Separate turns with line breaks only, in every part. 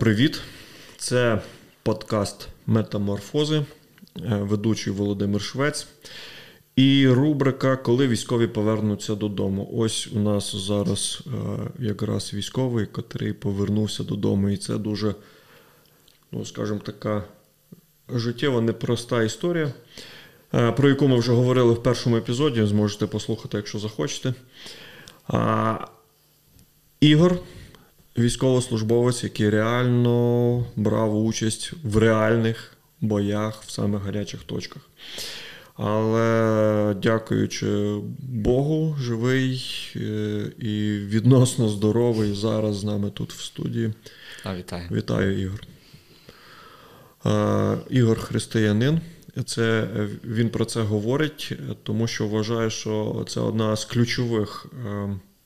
Привіт. Це подкаст Метаморфози, е, ведучий Володимир Швець. І рубрика Коли військові повернуться додому. Ось у нас зараз е, якраз військовий, котрий повернувся додому. І це дуже, ну, скажімо, така життєва непроста історія, е, про яку ми вже говорили в першому епізоді. Зможете послухати, якщо захочете. Ігор військовослужбовець, який реально брав участь в реальних боях в самих гарячих точках. Але дякуючи Богу, живий е, і відносно здоровий зараз з нами тут в студії.
А, Вітаю
Вітаю, Ігор. Ігор Християнин. Це Він про це говорить, тому що вважає, що це одна з ключових.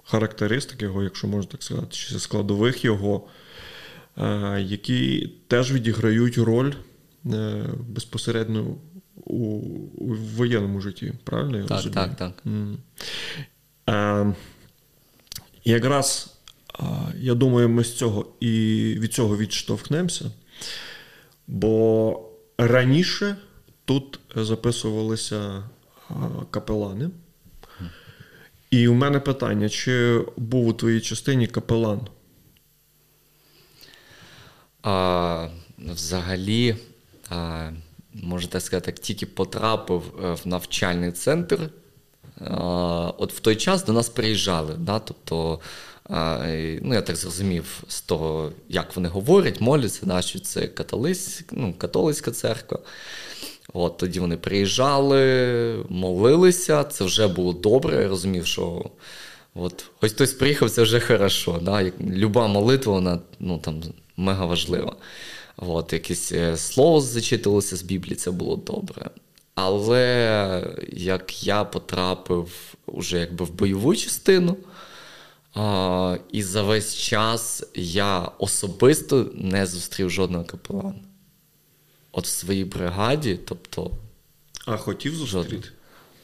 Характеристик його, якщо можна так сказати, чи складових його, е, які теж відіграють роль е, безпосередньо у, у воєнному житті. Правильно?
я Так, розумію? так, так. Mm.
Якраз я думаю, ми з цього і від цього відштовхнемося, бо раніше тут записувалися капелани. І у мене питання: чи був у твоїй частині капелан?
А, Взагалі, а, можна так сказати, як тільки потрапив е, в навчальний центр, а, от в той час до нас приїжджали. Да? Тобто, а, ну, я так зрозумів з того, як вони говорять, моляться, да, що це католиць, ну, католицька церква. От Тоді вони приїжджали, молилися, це вже було добре. Я розумів, що от, ось хтось приїхав, це вже хорошо. Да? Як, Люба молитва, вона ну, там, мега важлива. От, Якесь е, слово зачитувалося з Біблії, це було добре. Але як я потрапив уже якби в бойову частину, а, і за весь час я особисто не зустрів жодного капелана от в своїй бригаді, тобто.
А хотів зустріти?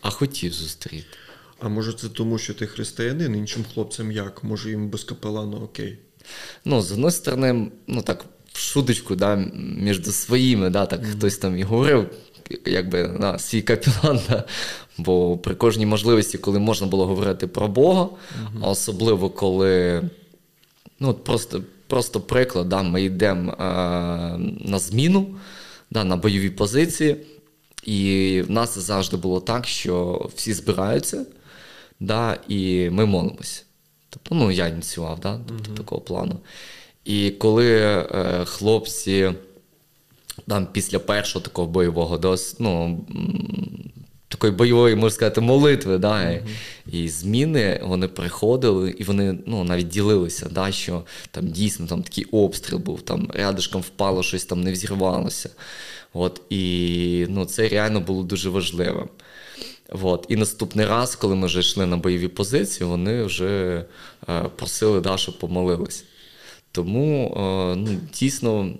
А хотів зустріти.
А може, це тому, що ти християнин, іншим хлопцям як? Може, їм без капелану окей?
Ну, з одної сторони, ну так, в шуточку, да, між своїми, да, так mm-hmm. хтось там і говорив, якби на свій капелан, да, бо при кожній можливості, коли можна було говорити про Бога, mm-hmm. а особливо коли. Ну, от просто просто приклад, да, ми йдемо е, на зміну да, на бойові позиції. І в нас завжди було так, що всі збираються, да, і ми молимось. Тобто, ну, я ініціював, да, тобто, uh-huh. такого плану. І коли е, хлопці там після першого такого бойового дос, ну, такої бойової, можна сказати, молитви, да, і, і зміни вони приходили, і вони ну, навіть ділилися, да, що там дійсно там такий обстріл був, там рядишком впало, щось там не взірвалося. От, І ну, це реально було дуже важливим. От. І наступний раз, коли ми вже йшли на бойові позиції, вони вже е, просили, да, щоб помолились. Тому е, ну, дійсно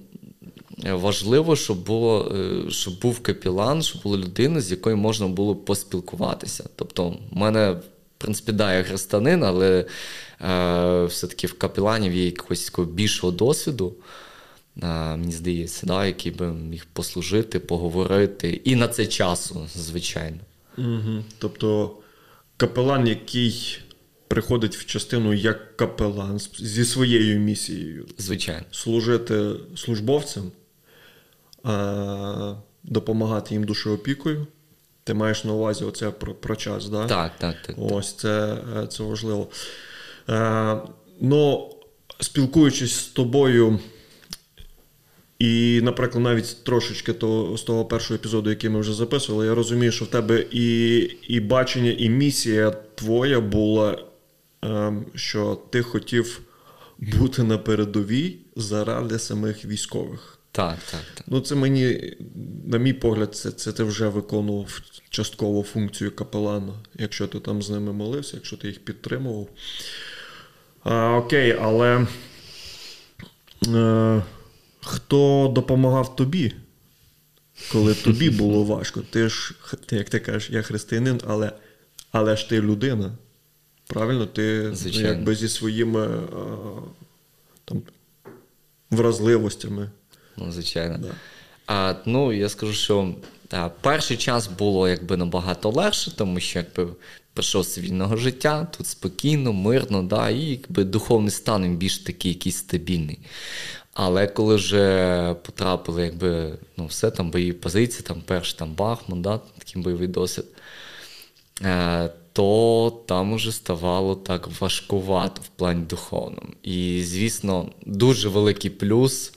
важливо, щоб було, е, щоб був капілан, щоб була людина, з якою можна було поспілкуватися. Тобто, в мене, в принципі, да, я християнин, але е, все-таки в капіланів є якогось більшого досвіду. Е, мені здається, да, який би міг послужити, поговорити. І на це часу, звичайно.
Угу. Тобто капелан, який приходить в частину як капелан зі своєю місією.
Звичайно.
Служити службовцям, допомагати їм душеопікою. Ти маєш на увазі оце про про час, да?
так? Так, так.
Ось це е, це важливо. Е, Ну, спілкуючись з тобою і, наприклад, навіть трошечки то, з того першого епізоду, який ми вже записували, я розумію, що в тебе і і бачення, і місія твоя була, ем, що ти хотів бути на передовій заради самих військових.
Так, так. так.
Ну, це мені, на мій погляд, це це ти вже виконував частково функцію капелана, якщо ти там з ними молився, якщо ти їх підтримував. А, Окей, але. Е, хто допомагав тобі, коли тобі було важко. Ти ж, як ти кажеш, я християнин, але але ж ти людина. Правильно, ти ну, якби зі своїми там, вразливостями.
Ну, звичайно. Да. А, Ну, я скажу, що та, перший час було якби набагато легше, тому що якби прийшов з цивільного життя, тут спокійно, мирно, да, і якби духовний стан більш такий якийсь стабільний. Але коли вже потрапили, якби ну, все там бойові позиції, там перший там Бахмут, да, такий бойовий досвід, е, то там уже ставало так важкувато в плані духовному. І, звісно, дуже великий плюс,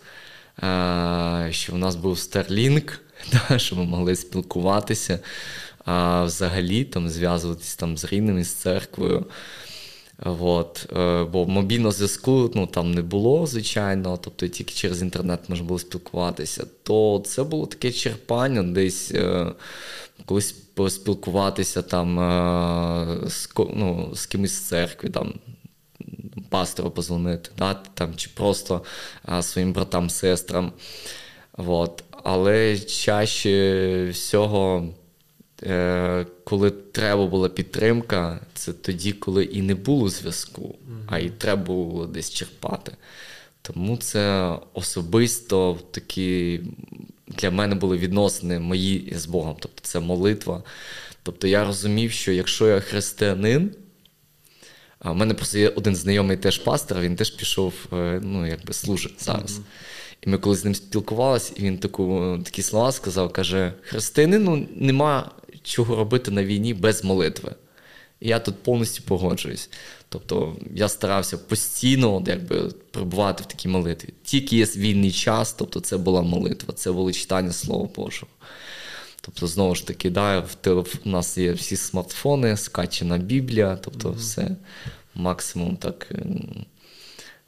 що в нас був Starlink, да, що ми могли спілкуватися, а взагалі там зв'язуватись там з рідними, з церквою. От, е, Бо мобільного зв'язку ну, там не було, звичайно, тобто тільки через інтернет можна було спілкуватися, то це було таке черпання, десь е, колись поспілкуватися там е, з ну, з кимось з церкви, там, пастору позвонити, да, там, чи просто своїм братам, сестрам. От. Але чаще всього. Е, коли треба була підтримка, це тоді, коли і не було зв'язку, а і треба було десь черпати. Тому це особисто такі для мене були відносини мої з Богом. Тобто це молитва. Тобто я розумів, що якщо я християнин, в мене просто є один знайомий теж пастор, він теж пішов, е, ну, якби служить зараз. Mm-hmm. І ми коли з ним спілкувалися, і він таку, такі слова сказав: каже: Християнину нема чого робити на війні без молитви. І я тут повністю погоджуюсь. Тобто я старався постійно якби, перебувати в такій молитві. Тільки є вільний час, тобто це була молитва, це було читання Слова Божого. Тобто, знову ж таки, да, в телеф... у нас є всі смартфони, скачена Біблія, тобто mm-hmm. все максимум так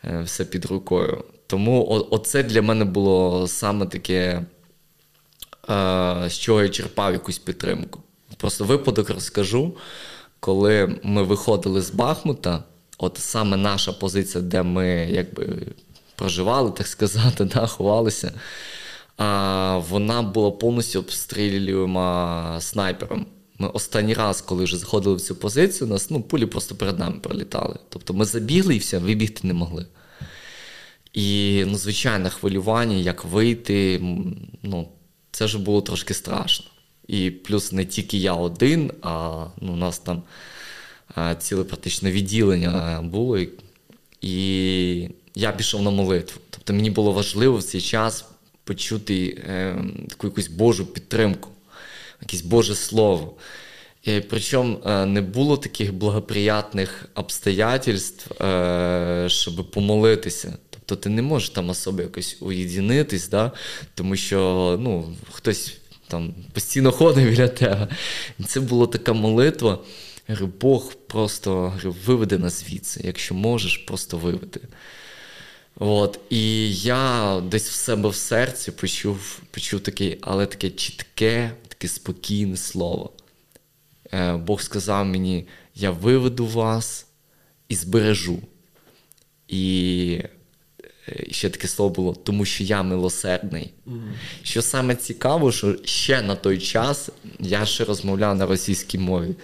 е, все під рукою. Тому оце для мене було саме таке, е, з чого я черпав якусь підтримку. Просто випадок розкажу, коли ми виходили з Бахмута, от саме наша позиція, де ми якби проживали, так сказати, да, ховалися, вона була повністю обстрілюємо снайпером. Ми останній раз, коли вже заходили в цю позицію, нас ну, пулі просто перед нами пролітали. Тобто ми забігли і все, вибігти не могли. І ну, звичайне хвилювання, як вийти, ну, це вже було трошки страшно. І плюс не тільки я один, а ну, у нас там ціле практично відділення було. І я пішов на молитву. Тобто мені було важливо в цей час почути е, таку якусь Божу підтримку, якесь Боже Слово. І Причому е, не було таких благоприятних обстоятельств, е, щоб помолитися. Тобто ти не можеш там особо якось уєдинитись, да? тому що ну, хтось там постійно ходив біля тебе. І це була така молитва. Говорю, Бог просто говорю, виведи нас звідси, якщо можеш, просто виведи. От, І я десь в себе в серці почув почув таке, але таке чітке, таке спокійне слово. Е, Бог сказав мені: я виведу вас і збережу. І ще таке слово було, тому що я милосердний. Mm-hmm. Що саме цікаво, що ще на той час я ще розмовляв на російській мові.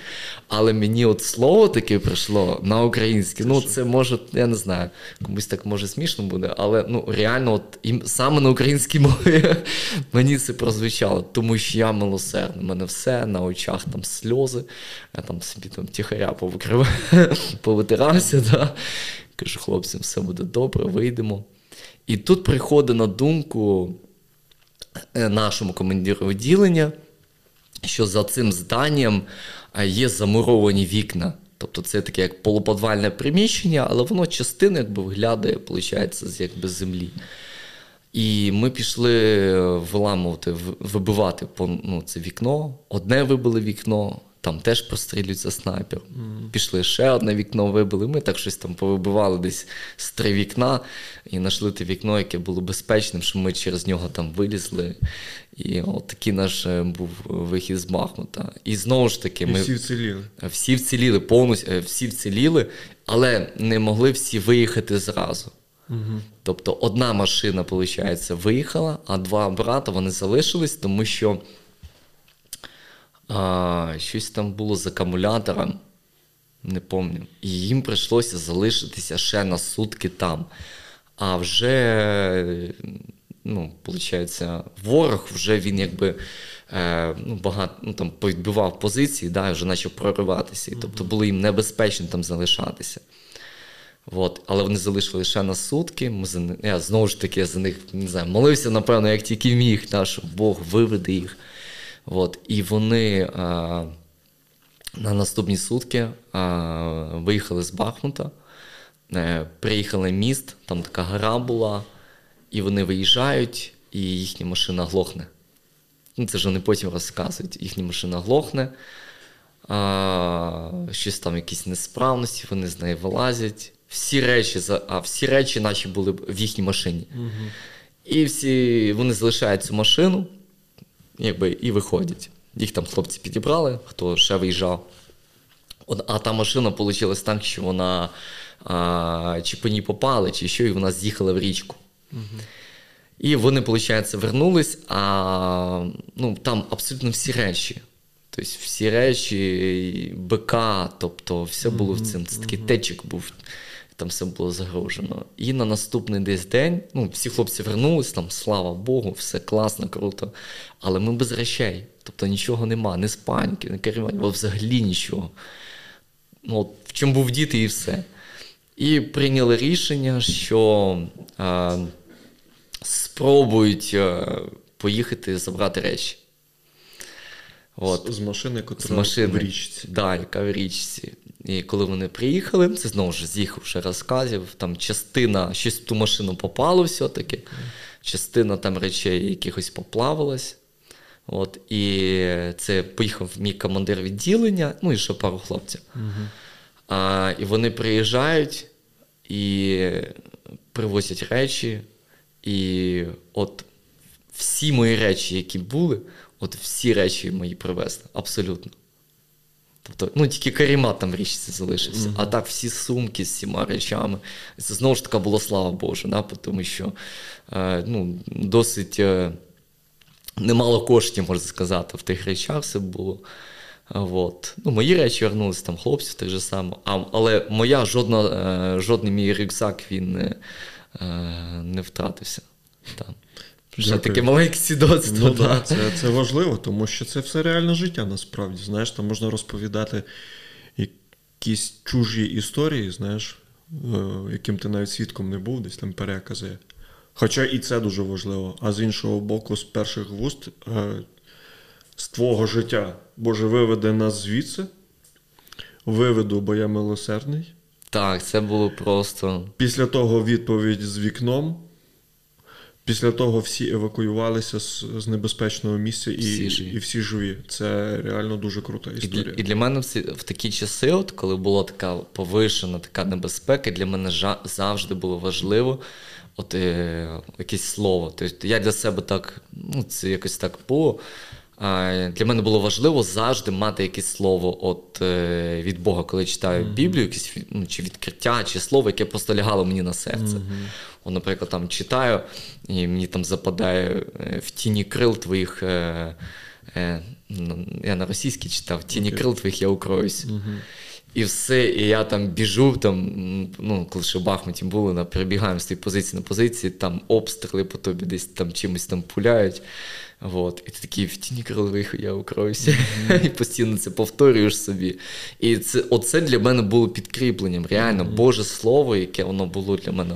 Але мені от слово таке прийшло на українське. Ну, це може, я не знаю, комусь так може смішно буде, але ну реально, от і саме на українській мові мені це прозвучало, тому що я милосердний. У мене все на очах там сльози, я там собі там тихаря повитирався. Да? Кажу, хлопцям, все буде добре, вийдемо. І тут приходить на думку е, нашому командиру відділення, що за цим зданням е, є замуровані вікна. Тобто це таке як полуподвальне приміщення, але воно частина якби виглядає, виходить, з якби землі. І ми пішли виламувати, вибивати ну, це вікно. Одне вибили вікно, там теж прострілюється снайпер. Mm. Пішли ще одне вікно вибили. Ми так щось там повибивали десь з три вікна і знайшли те вікно, яке було безпечним, що ми через нього там вилізли. І от такий наш е, був вихід з Бахмута. І знову ж таки, ми
всі вціліли.
Всі вціліли, повністю е, всі вціліли, але не могли всі виїхати зразу. Угу. Тобто одна машина, виходить, виїхала, а два брата вони залишились, тому що а, щось там було з акумулятором, не пам'ятаю. І їм прийшлося залишитися ще на сутки там. А вже, ну, виходить, ворог вже він якби е, ну, багато ну, там повідбивав позиції, да, і вже почав прориватися. І, тобто було їм небезпечно там залишатися. От. Але вони залишили лише на сутки. Ми за, Я знову ж таки за них не знаю, молився, напевно, як тільки міг, да, щоб Бог виведе їх. От. І вони а, на наступні сутки а, виїхали з Бахмута, а, е, приїхали в міст, там така гора була, і вони виїжджають, і їхня машина глохне. Ну, Це ж вони потім розказують. Їхня машина глохне, а, щось там, якісь несправності, вони з неї вилазять. Всі речі, а всі речі наші були в їхній машині. Угу. І всі вони залишають цю машину якби, і виходять. Їх там хлопці підібрали, хто ще виїжджав. А та машина вийшла так, що вона а, чи по ній попали, чи що, і вона з'їхала в річку. Угу. І вони, виходить, вернулись, а ну, там абсолютно всі речі. Тобто всі речі, БК, тобто все було в цьому. Це такий течик був, там все було загрожено. І на наступний десь день ну, всі хлопці вернулись, там, слава Богу, все класно, круто. Але ми без речей. Тобто нічого нема, ні спаньки, ні керування, взагалі нічого. Ну, от, В чому був діти і все. І прийняли рішення, що. А, спробують е, поїхати забрати речі.
От. З машини, яка в річці.
Да, яка в річці. І коли вони приїхали, це знову ж з їх вже розказів. Там частина, щось в ту машину попало все-таки, частина там речей якихось поплавилась. От, І це поїхав мій командир відділення, ну і ще пару хлопців. Угу. А, І вони приїжджають і привозять речі, і от всі мої речі, які були, от всі речі мої привезли. Абсолютно. Тобто, ну тільки карімат там річці залишився. Mm-hmm. А так всі сумки з всіма речами. Це знову ж таки було слава Божу, да? тому що е, ну, досить е, немало коштів, можна сказати, в тих речах все було. От. Ну, Мої речі вернулися там хлопців так же само. А, Але моя жодна, е, жодний мій рюкзак він не, Е, не втратився. Там. Ще таке маленьке свідоцтво.
Ну, да. Це це важливо, тому що це все реальне життя насправді. Знаєш, там можна розповідати якісь чужі історії, знаєш, е, яким ти навіть свідком не був, десь там перекази. Хоча і це дуже важливо. А з іншого боку, з перших вуст, е, з твого життя, Боже, виведе нас звідси, виведу, бо я милосердний.
Так, це було просто.
Після того відповідь з вікном. Після того всі евакуювалися з з небезпечного місця і всі живі. і всі живі. Це реально дуже крута історія.
І для, і для мене в, ці, в такі часи, от коли була така повишена така небезпека, для мене жа, завжди було важливо от, е, якесь слово. Тобто я для себе так, ну це якось так було. Для мене було важливо завжди мати якесь слово от, е, від Бога, коли читаю mm-hmm. Біблію, якесь ну, чи відкриття, чи слово, яке просто лягало мені на серце. Mm-hmm. От, Наприклад, там читаю, і мені там западає е, в тіні крил твоїх. Е, е, я на російській читав, в тіні okay. крил твоїх я укроюсь. Mm-hmm. І все, і я там біжу, там, ну, коли ще в Бахмуті були, перебігаємо з тієї позиції на позиції, там обстріли по тобі десь там чимось там пуляють. Вот. І ти такий в тіні крилових я укроюся. Mm-hmm. І постійно це повторюєш собі. І це оце для мене було підкріпленням. Реально, mm-hmm. Боже Слово, яке воно було для мене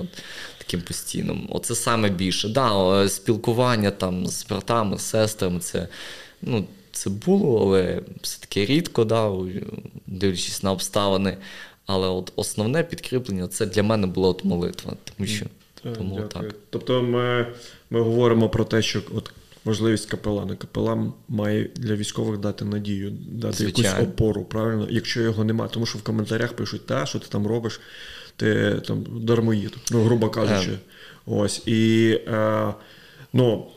таким постійним. Оце саме більше. Да, Спілкування там з братами, з сестрами, це ну, це було, але все-таки рідко, да, дивлячись на обставини. Але от основне підкріплення це для мене була от молитва. Тому що тому так.
Тобто ми ми говоримо про те, що от важливість капелана. Капелан має для військових дати надію, дати Звичайно. якусь опору, правильно, якщо його немає. Тому що в коментарях пишуть, та, що ти там робиш, ти там дармоїд, ну, грубо кажучи. Yeah. Ось. І, е, ну,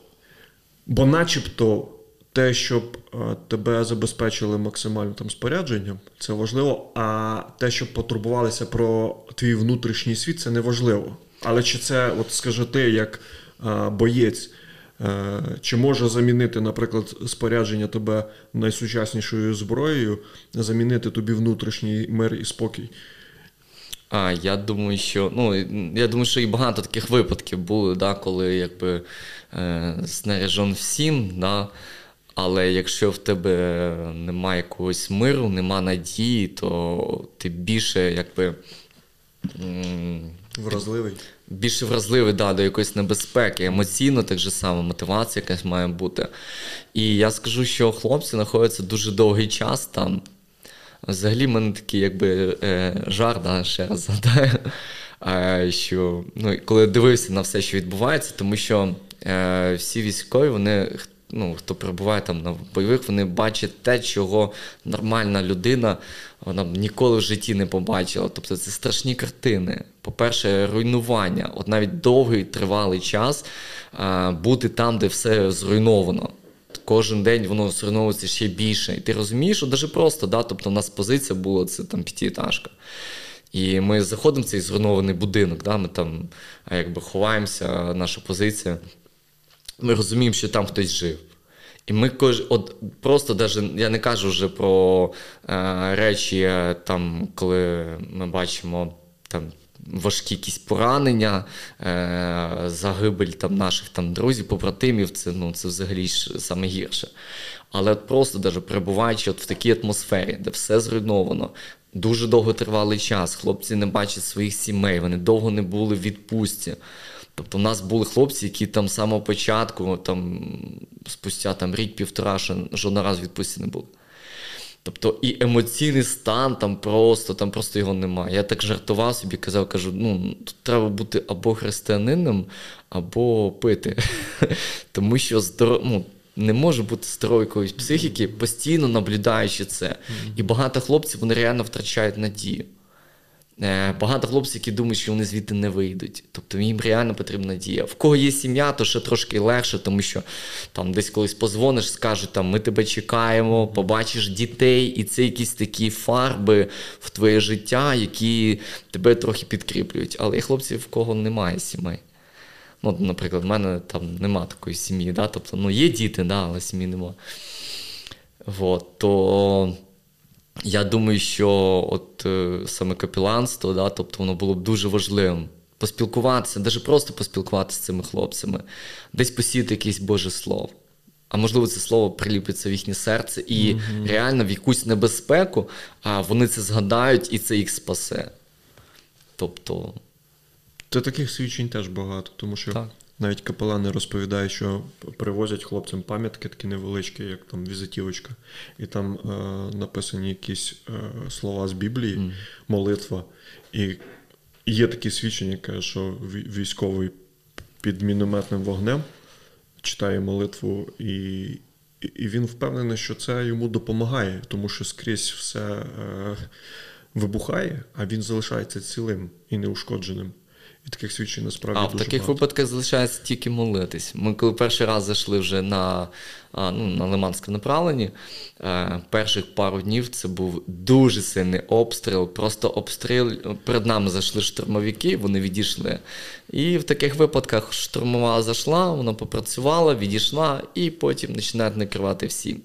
Бо начебто те, щоб е, тебе забезпечили максимальним там спорядженням, це важливо. А те, щоб потурбувалися про твій внутрішній світ, це не важливо. Але чи це, от скажи ти, як е, боєць, чи може замінити, наприклад, спорядження тебе найсучаснішою зброєю, замінити тобі внутрішній мир і спокій?
А, я думаю, що ну, я думаю, що і багато таких випадків було, да, коли якби е, снаряжен всім, да, але якщо в тебе немає якогось миру, нема надії, то ти більше якби.
Вразливий.
Більше вразливий да, до якоїсь небезпеки, емоційно так же само, мотивація якась має бути. І я скажу, що хлопці знаходяться дуже довгий час там. Взагалі, в мене такий якби е, жар, да, ще раз згадаю, е, що ну, коли дивився на все, що відбувається, тому що е, всі військові, вони ну, хто перебуває там на бойових, вони бачать те, чого нормальна людина вона б ніколи в житті не побачила. Тобто це страшні картини. По-перше, руйнування. От навіть довгий тривалий час а, бути там, де все зруйновано. Кожен день воно зруйновується ще більше. І ти розумієш, що навіть просто, да, тобто у нас позиція була це там п'ятиэтажка. І ми заходимо в цей зруйнований будинок, да, ми там якби ховаємося, наша позиція. Ми розуміємо, що там хтось жив. І ми кож... от просто даже, я не кажу вже про е, речі, е, там, коли ми бачимо там. Важкі якісь поранення, е, загибель там наших там друзів, побратимів, це ну, це взагалі ж саме гірше. Але от просто даже перебуваючи от в такій атмосфері, де все зруйновано, дуже довго тривалий час, хлопці не бачать своїх сімей, вони довго не були в відпустці. Тобто, у нас були хлопці, які там з самого початку, там, спустя там, рік-півтора, ще жодного разу відпустці не були. Тобто і емоційний стан там просто там просто його немає. Я так жартував собі, казав, кажу, ну тут треба бути або християнином, або пити. Тому що здоров... ну, не може бути здорової якоїсь психіки, постійно наблюдаючи це. І багато хлопців вони реально втрачають надію. Е, багато хлопців, які думають, що вони звідти не вийдуть. Тобто їм реально потрібна дія. В кого є сім'я, то ще трошки легше, тому що там десь колись позвониш, скажуть, там ми тебе чекаємо, побачиш дітей, і це якісь такі фарби в твоє життя, які тебе трохи підкріплюють. Але є хлопці, в кого немає сімей. Ну, Наприклад, в мене там нема такої сім'ї. Да? Тобто, ну, є діти, да, але сім'ї нема. Вот, то я думаю, що от е, саме капіланство, да, тобто воно було б дуже важливим. Поспілкуватися, навіть просто поспілкуватися з цими хлопцями, десь посіяти якесь Боже Слово. А можливо, це слово приліпиться в їхнє серце, і mm-hmm. реально в якусь небезпеку, а вони це згадають і це їх спасе. Тобто.
Це таких свідчень теж багато, тому що так. Навіть капелани розповідають, що привозять хлопцям пам'ятки такі невеличкі, як там візитівочка, і там е, написані якісь е, слова з Біблії, mm. молитва. І є такі свідчення, каже, що військовий під мінометним вогнем читає молитву, і і він впевнений, що це йому допомагає, тому що скрізь все е, вибухає, а він залишається цілим і неушкодженим. І таких свідчень насправді.
А
дуже
в таких
багато.
випадках залишається тільки молитись. Ми коли перший раз зайшли вже на ну, на Лиманське направлення, е, перших пару днів це був дуже сильний обстріл. Просто обстріл. Перед нами зайшли штурмовики, вони відійшли. І в таких випадках штурмова зайшла, вона попрацювала, відійшла, і потім починають накривати всі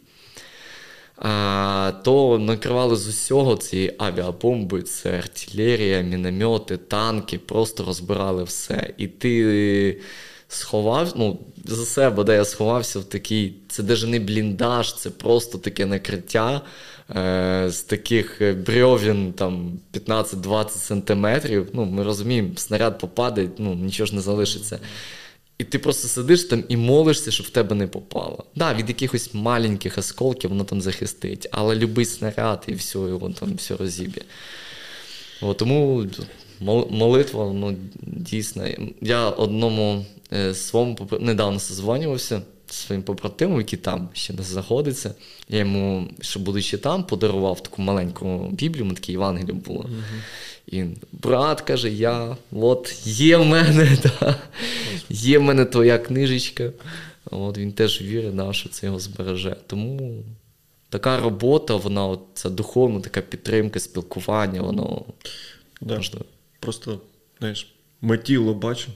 то накривали з усього ці авіабомби, це артилерія, міномети, танки, просто розбирали все. І ти сховав, ну, за себе, де я сховався в такий, це навіть не бліндаж, це просто таке накриття. Е, з таких брьовін там 15-20 сантиметрів. Ну, ми розуміємо, снаряд попаде, ну нічого ж не залишиться. І ти просто сидиш там і молишся, щоб в тебе не попало. Да, від якихось маленьких осколків воно там захистить, але любий снаряд і все, його там все розіб'є. От, тому молитва, ну, дійсно. Я одному е, своєму недавно созвонювався зі своїм побратимом, який там ще не знаходиться. Я йому, що будучи там, подарував таку маленьку Біблію, ми такі Євангелію було. Uh-huh. І брат каже: я, от є в мене, да, є в мене твоя книжечка. От Він теж вірить, да, що це його збереже. Тому така робота, вона от, ця духовна, така підтримка, спілкування, воно
да. можливо. Просто, знаєш, ми тіло бачимо,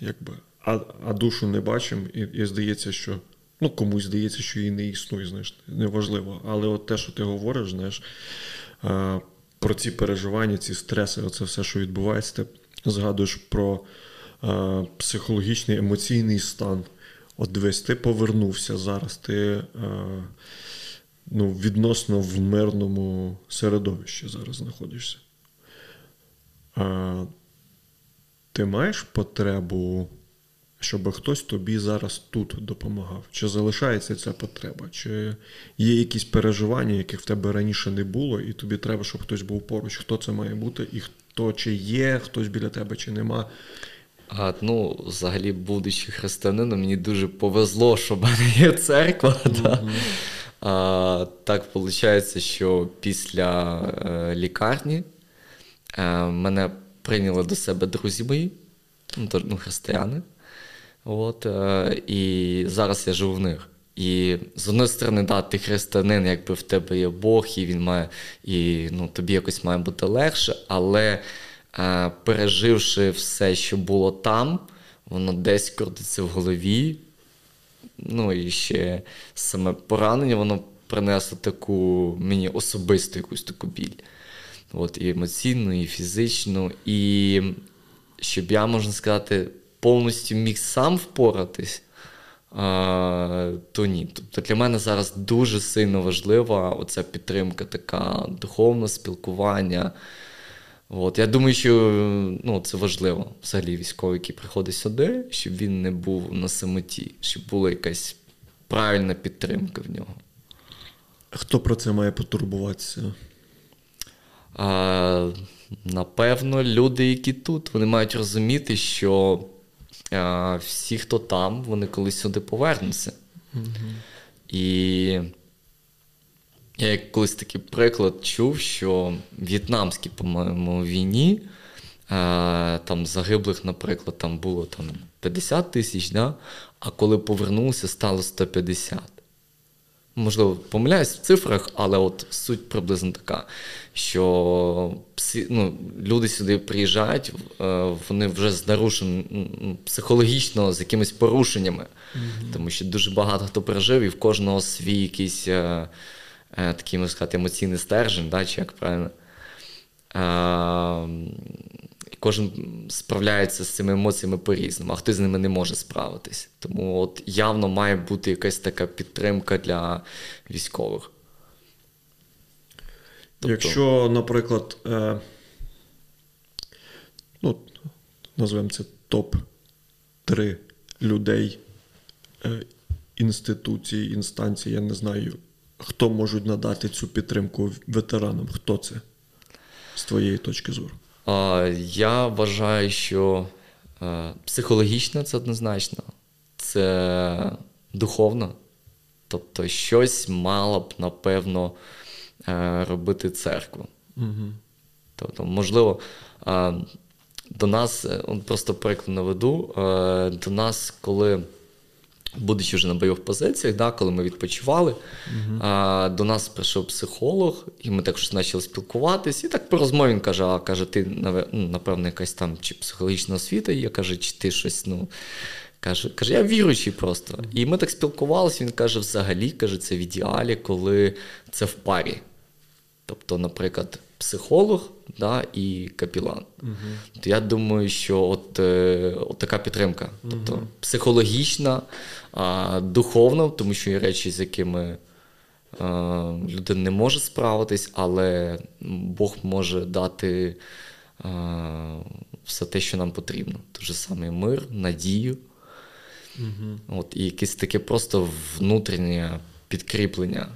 якби, а а душу не бачимо, і, і здається, що. Ну, комусь здається, що її не існує, знаєш, неважливо. Але от те, що ти говориш, знаєш, про ці переживання, ці стреси, оце все, що відбувається, ти згадуєш про е, психологічний емоційний стан. От дивись, ти повернувся зараз, ти е, ну, відносно в мирному середовищі зараз знаходишся. Е, ти маєш потребу, щоб хтось тобі зараз тут допомагав? Чи залишається ця потреба? Чи є якісь переживання, яких в тебе раніше не було, і тобі треба, щоб хтось був поруч? Хто це має бути, і хто чи є, хтось біля тебе, чи нема?
А, Ну, взагалі, будучи християнином, мені дуже повезло, що в мене є церква. Mm-hmm. Да? А, Так виходить, що після е, лікарні е, мене прийняли до себе друзі мої, ну, ну християни. От, е, І зараз я живу в них. І з одної сторони, да, ти християнин, якби в тебе є Бог, і він має, і ну, тобі якось має бути легше, але е, переживши все, що було там, воно десь крутиться в голові. Ну і ще саме поранення, воно принесло таку мені особисту якусь таку біль. От, І емоційну, і фізичну. І щоб я, можна сказати, повністю міг сам впоратись, а, то ні. Тобто для мене зараз дуже сильно важлива оця підтримка, така духовне спілкування. От, Я думаю, що ну, це важливо взагалі військовий, який приходить сюди, щоб він не був на самоті, щоб була якась правильна підтримка в нього.
Хто про це має потурбуватися?
А, Напевно, люди, які тут, вони мають розуміти, що всі, хто там, вони колись сюди повернуться. І я колись такий приклад чув, що в'єтнамські, по-моєму, війні там загиблих, наприклад, там було там 50 тисяч, да? а коли повернулися, стало 150 можливо, помиляюсь в цифрах, але от суть приблизно така, що ну, люди сюди приїжджають, е, вони вже з нарушеним психологічно, з якимись порушеннями, mm-hmm. тому що дуже багато хто пережив, і в кожного свій якийсь е, е, такий, можна сказати, емоційний стержень, да, чи як правильно. Кожен справляється з цими емоціями по-різному, а хтось з ними не може справитись. Тому от явно має бути якась така підтримка для військових.
Тобто... Якщо, наприклад, е, ну, називаємо це топ-3 людей, е, інституцій, інстанцій, я не знаю, хто можуть надати цю підтримку ветеранам, хто це з твоєї точки зору?
Я вважаю, що е, психологічно це однозначно, це духовно. Тобто, щось мало б, напевно, е, робити церкву. Угу. Тобто, можливо, до нас, е, просто приклад наведу, до нас, коли будучи вже на бойових позиціях, да, коли ми відпочивали, uh-huh. а, до нас прийшов психолог, і ми також почали спілкуватись. І так по розмові він каже: а каже, ти ну, напевно, якась там чи психологічна освіта є, каже, чи ти щось, ну. Каже, каже, я віруючий просто. І ми так спілкувалися. Він каже, взагалі, каже, це в ідеалі, коли це в парі. Тобто, наприклад, психолог да, і капілан. Угу. То я думаю, що от, е, от така підтримка. Тобто угу. психологічна, а, духовна, тому що є речі, з якими а, людина не може справитись, але Бог може дати а, все те, що нам потрібно. Той же самий мир, надію. Угу. От, І якесь таке просто внутрішнє підкріплення.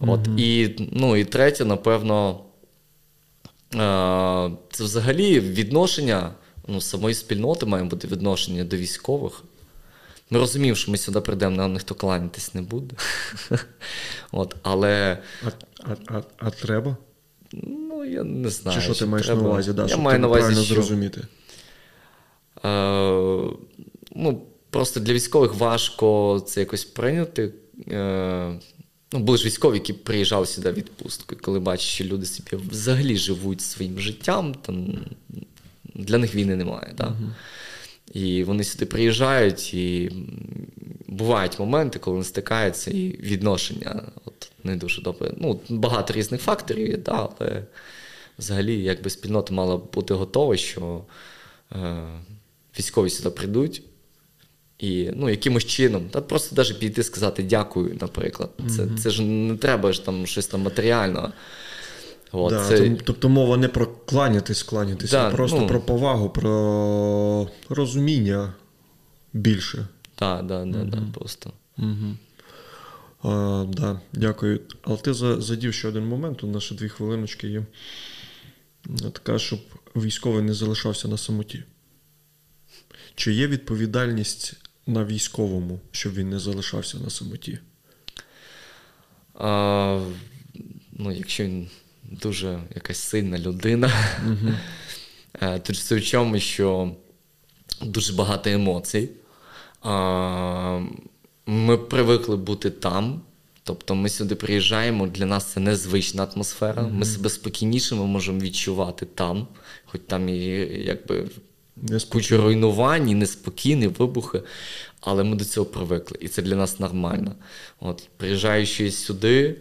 От, mm І ну, і третє, напевно, це взагалі відношення ну, самої спільноти має бути відношення до військових. Ми розуміємо, що ми сюди прийдемо, нам ніхто кланятись не буде. От, але...
А а, а, а треба?
Ну, я не знаю.
Чи що ти маєш треба... на увазі? Да,
я
щоб
маю на увазі,
правильно
що...
зрозуміти.
Е, ну, Просто для військових важко це якось прийняти. Е, Ну, були ж військові, які приїжджали сюди відпустку, коли бачать, що люди собі взагалі живуть своїм життям, там для них війни немає. Да? Uh-huh. І вони сюди приїжджають, і бувають моменти, коли вони стикаються, і відношення от, не дуже добре. Ну, багато різних факторів є, да, але взагалі, якби спільнота мала бути готова, що е, військові сюди прийдуть. І ну, якимось чином, та просто навіть піти сказати дякую, наприклад. Це mm-hmm. це ж не треба ж там щось там матеріального.
От, да, це... Тобто мова не про кланятись, кланятись, да, а просто ну... про повагу, про розуміння більше.
Так, да, да, mm-hmm. да, просто.
Mm-hmm. А, да, Дякую. Але ти задів ще один момент, у нас ще дві хвилиночки є. Така, щоб військовий не залишався на самоті. Чи є відповідальність на військовому, щоб він не залишався на самоті?
А, Ну, якщо він дуже якась сильна людина, угу. то це в чому, що дуже багато емоцій. А, Ми привикли бути там. Тобто ми сюди приїжджаємо, для нас це незвична атмосфера. Mm-hmm. Ми себе спокійніше ми можемо відчувати там, хоч там і якби куча руйнувань, і неспокійні вибухи, але ми до цього привикли, і це для нас нормально. От, Приїжджаючи сюди,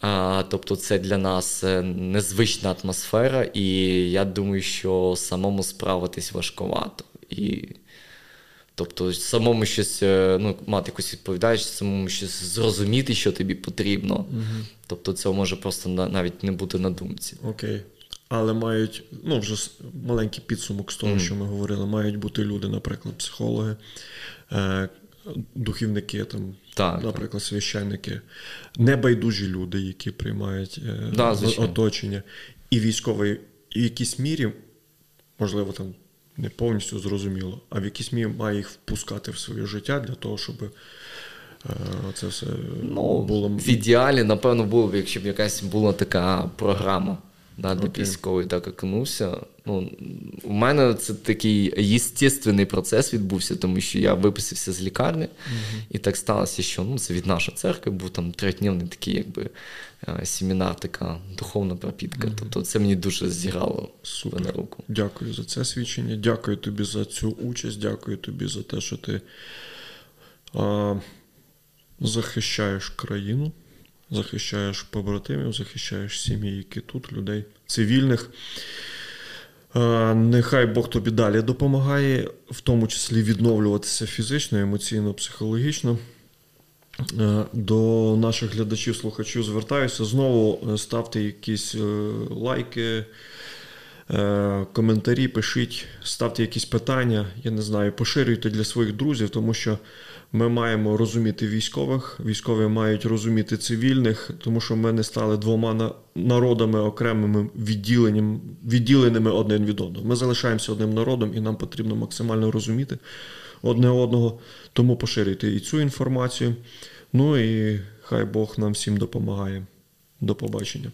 а, тобто це для нас е, незвична атмосфера, і я думаю, що самому справитись важковато. І Тобто, самому щось е, ну, мати якусь відповідальність, самому щось зрозуміти, що тобі потрібно. Угу. Тобто, цього може просто навіть не бути на думці.
Окей але мають ну, вже маленький підсумок з того, mm. що ми говорили. Мають бути люди, наприклад, психологи, е, духівники, там, так, наприклад, так. священники, небайдужі люди, які приймають е, да, оточення, і військовий, і в якійсь мірі, можливо, там. Не повністю зрозуміло, а в якійсь мірі має їх впускати в своє життя для того, щоб е, це все ну, було.
В ідеалі, напевно, було б, якщо б якась була така програма да, для okay. військової так окунувся. Ну, У мене це такий єстественний процес відбувся, тому що я виписався з лікарні, uh-huh. і так сталося, що ну, це від нашої церкви був там трьохдневний такий якби е, семінар, така духовна пропітка. Uh-huh. Тобто це мені дуже зіграло Супер. на руку.
Дякую за це свідчення. Дякую тобі за цю участь, дякую тобі за те, що ти а, захищаєш країну захищаєш побратимів, захищаєш сім'ї, які тут, людей цивільних. Нехай Бог тобі далі допомагає, в тому числі відновлюватися фізично, емоційно, психологічно. До наших глядачів, слухачів звертаюся. Знову е, ставте якісь е, лайки, е, коментарі, пишіть, ставте якісь питання, я не знаю, поширюйте для своїх друзів, тому що ми маємо розуміти військових, військові мають розуміти цивільних, тому що ми не стали двома народами окремими відділенням, відділеними один від одного. Ми залишаємося одним народом, і нам потрібно максимально розуміти одне одного. Тому поширюйте і цю інформацію. Ну і хай Бог нам всім допомагає. До побачення.